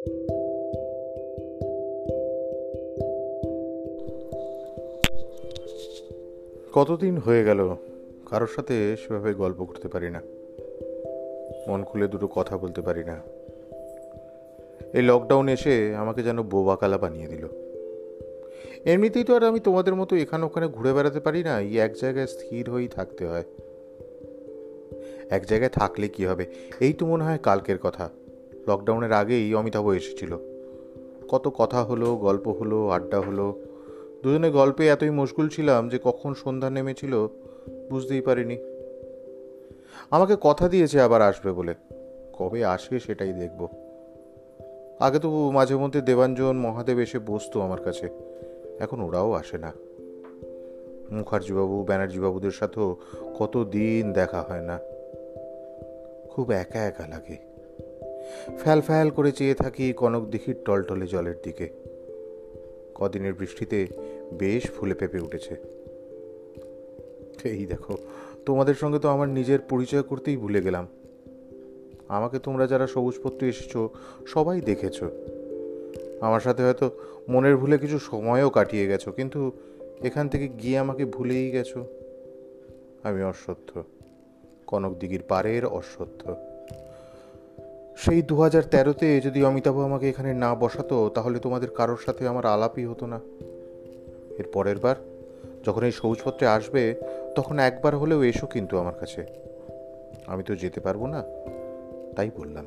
কতদিন হয়ে গেল? কারোর সাথে সেভাবে গল্প করতে পারি না। মন খুলে দুটো কথা বলতে পারি না। এই লকডাউন এসে আমাকে যেন বোবাকালা বানিয়ে দিল। এমনিতেই তো আর আমি তোমাদের মতো এখানে ওখানে ঘুরে বেড়াতে পারি না, এই এক জায়গায় স্থির হয়েই থাকতে হয়। এক জায়গায় থাকলে কি হবে? এই তো মনে হয় কালকের কথা। লকডাউনের আগেই অমিতাভ এসেছিল। কত কথা হলো, গল্প হলো, আড্ডা হলো। দুজনে গল্পে এতই মশগুল ছিলাম যে কখন সন্ধ্যা নেমেছিল বুঝতেই পারিনি। আমাকে কথা দিয়েছে আবার আসবে বলে। কবে আসে সেটাই দেখব। আগে তো মাঝে মধ্যে দেবাঞ্জন, মহাদেব এসে বসতো আমার কাছে। এখন ওরাও আসে না। মুখার্জিবাবু, ব্যানার্জিবাবুদের সাথেও কত দিন দেখা হয় না। খুব একা একা লাগে। ফ্যাল ফ্যাল করে চেয়ে থাকি কনক দিঘির টলটলে জলের দিকে। কদিনের বৃষ্টিতে বেশ ফুলে পেঁপে উঠেছে। এই দেখো, তোমাদের সঙ্গে তো আমার নিজের পরিচয় করতেই ভুলে গেলাম। আমাকে তোমরা যারা সবুজপত্র এসেছ, সবাই দেখেছ। আমার সাথে হয়তো মনের ভুলে কিছু সময়ও কাটিয়ে গেছো, কিন্তু এখান থেকে গিয়ে আমাকে ভুলেই গেছো। আমি অশ্বত্থ কনক দিঘির পাড়ের অশ্বত্থ সেই দু হাজার তেরোতে যদি অমিতাভ আমাকে এখানে না বসাতো, তাহলে তোমাদের কারোর সাথে আমার আলাপই হতো না। এর পরের বার যখন এই সবুজপত্রে আসবে, তখন একবার হলেও এসো কিন্তু আমার কাছে। আমি তো যেতে পারব না, তাই বললাম।